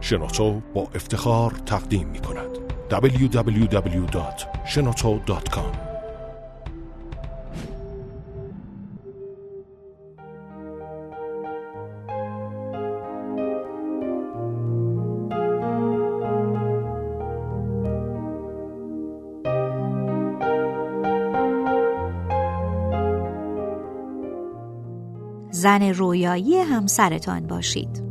شنوتو با افتخار تقدیم می کند www.shenoto.com زن رویایی همسرتان باشید.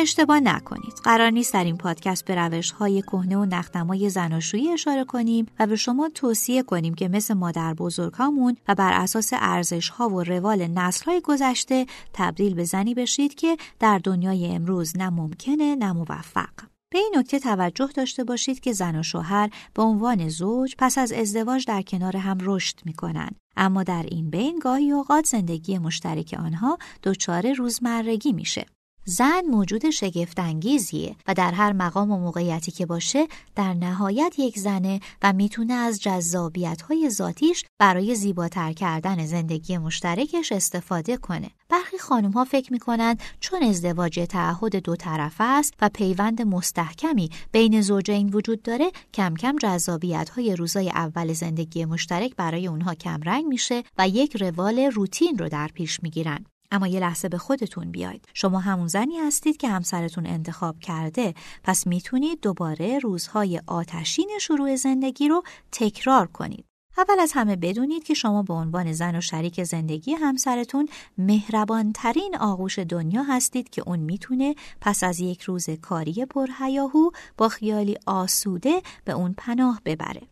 اشتباه نکنید. قرار نیست در این پادکست به روش های کهنه و نختمای زناشویی اشاره کنیم و به شما توصیه کنیم که مثل مادر بزرگامون و بر اساس ارزش ها و روال نسل های گذشته تبدیل به زنی بشید که در دنیای امروز نه ممکنه نه موفق. به این نکته توجه داشته باشید که زن و شوهر به عنوان زوج پس از ازدواج در کنار هم رشد می کنند. اما در این بین گاهی اوقات زندگی مشترک آنها دچار روزمرگی میشه. زن موجود شگفتانگیزیه و در هر مقام و موقعیتی که باشه در نهایت یک زنه و می‌تونه از جذابیت های ذاتیش برای زیباتر کردن زندگی مشترکش استفاده کنه. برخی خانم ها فکر می‌کنند چون ازدواج تعهد دو طرفه است و پیوند مستحکمی بین زوجین وجود داره کم کم جذابیت های روزای اول زندگی مشترک برای اونها کمرنگ میشه و یک روال روتین رو در پیش می‌گیرن. اما یه لحظه به خودتون بیاید. شما همون زنی هستید که همسرتون انتخاب کرده. پس می‌تونید دوباره روزهای آتشین شروع زندگی رو تکرار کنید. اول از همه بدونید که شما به عنوان زن و شریک زندگی همسرتون مهربانترین آغوش دنیا هستید که اون می‌تونه پس از یک روز کاری پرهیاهو با خیالی آسوده به اون پناه ببره.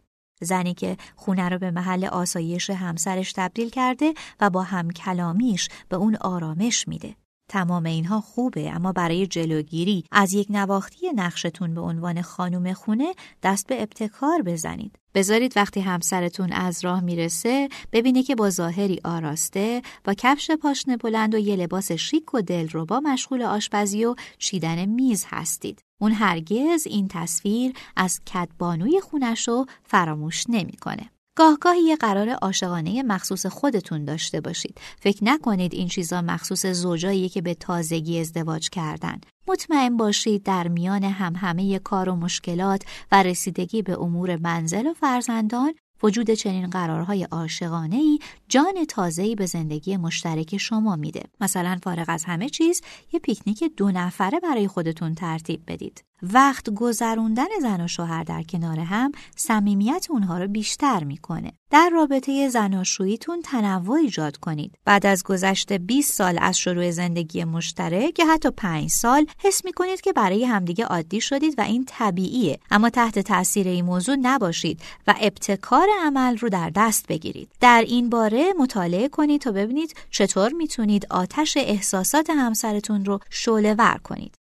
زنی که خونه رو به محل آسایش همسرش تبدیل کرده و با هم کلامیش به اون آرامش میده. تمام اینها خوبه اما برای جلوگیری از یک نواختی نقشتون به عنوان خانم خونه دست به ابتکار بزنید. بذارید وقتی همسرتون از راه می‌رسه ببینه که با ظاهری آراسته با کفش پاشنه بلند و یه لباس شیک و دلربا مشغول آشپزی و چیدن میز هستید. اون هرگز این تصویر از کدبانوی خونش رو فراموش نمی‌کنه. گاهگاهی یه قرار عاشقانه مخصوص خودتون داشته باشید. فکر نکنید این چیزا مخصوص زوجایی که به تازگی ازدواج کردن. مطمئن باشید در میان هم همه کار و مشکلات و رسیدگی به امور منزل و فرزندان وجود چنین قرارهای عاشقانه ای جان تازه‌ای به زندگی مشترک شما میده. مثلا فارغ از همه چیز یه پیکنیک دو نفره برای خودتون ترتیب بدید. وقت گذروندن زن و شوهر در کنار هم صمیمیت اونها رو بیشتر می‌کنه. در رابطه زناشوییتون تنوع ایجاد کنید. بعد از گذشت 20 سال از شروع زندگی مشترک یا حتی 5 سال حس می‌کنید که برای همدیگه عادی شدید و این طبیعیه. اما تحت تاثیر این موضوع نباشید و ابتکار عمل رو در دست بگیرید. در این باره مطالعه کنید تا ببینید چطور می‌تونید آتش احساسات همسرتون رو شعله ور کنید.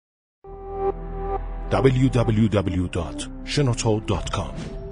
www.shenoto.com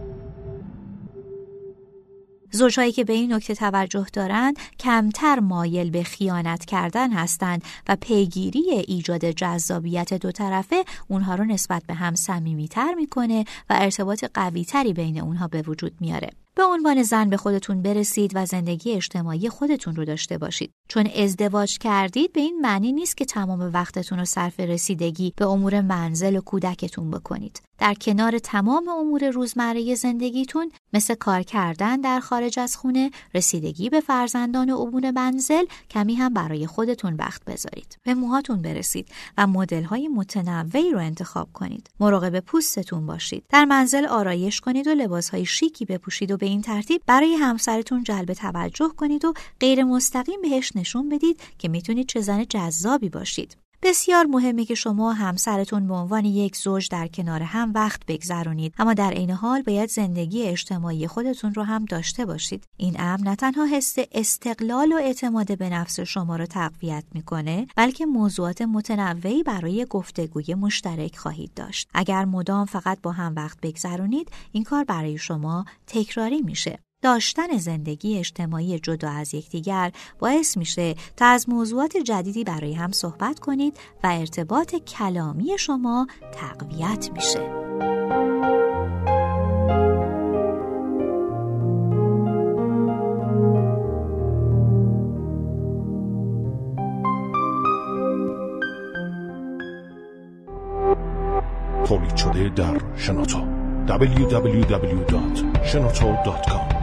زوجهایی که به این نکته توجه دارند کمتر مایل به خیانت کردن هستند و پیگیری ایجاد جذابیت دو طرفه اونها رو نسبت به هم صمیمیتر می‌کنه و ارتباط قویتری بین اونها به وجود میاره. به عنوان زن به خودتون برسید و زندگی اجتماعی خودتون رو داشته باشید. چون ازدواج کردید به این معنی نیست که تمام وقتتون رو صرف رسیدگی به امور منزل و کودکتون بکنید. در کنار تمام امور روزمره زندگیتون مثل کار کردن در خارج از خونه، رسیدگی به فرزندان و امور منزل کمی هم برای خودتون وقت بذارید. به موهاتون برسید و مدل های متنوعی رو انتخاب کنید. مراقب پوستتون باشید. در منزل آرایش کنید و لباس های شیکی بپوشید و به این ترتیب برای همسرتون جلب توجه کنید و غیر مستقیم بهش نشون بدید که می‌تونید چه زن جذابی باشید. بسیار مهمه که شما همسرتون به عنوان یک زوج در کنار هم وقت بگذرونید. اما در عین حال باید زندگی اجتماعی خودتون رو هم داشته باشید. این امر نه تنها حس استقلال و اعتماد به نفس شما رو تقویت می‌کنه بلکه موضوعات متنوعی برای گفتگوی مشترک خواهید داشت. اگر مدام فقط با هم وقت بگذرونید این کار برای شما تکراری میشه. داشتن زندگی اجتماعی جدا از یکدیگر باعث میشه تا از موضوعات جدیدی برای هم صحبت کنید و ارتباط کلامی شما تقویت میشه. تولید شده در شنوتو www.shenoto.com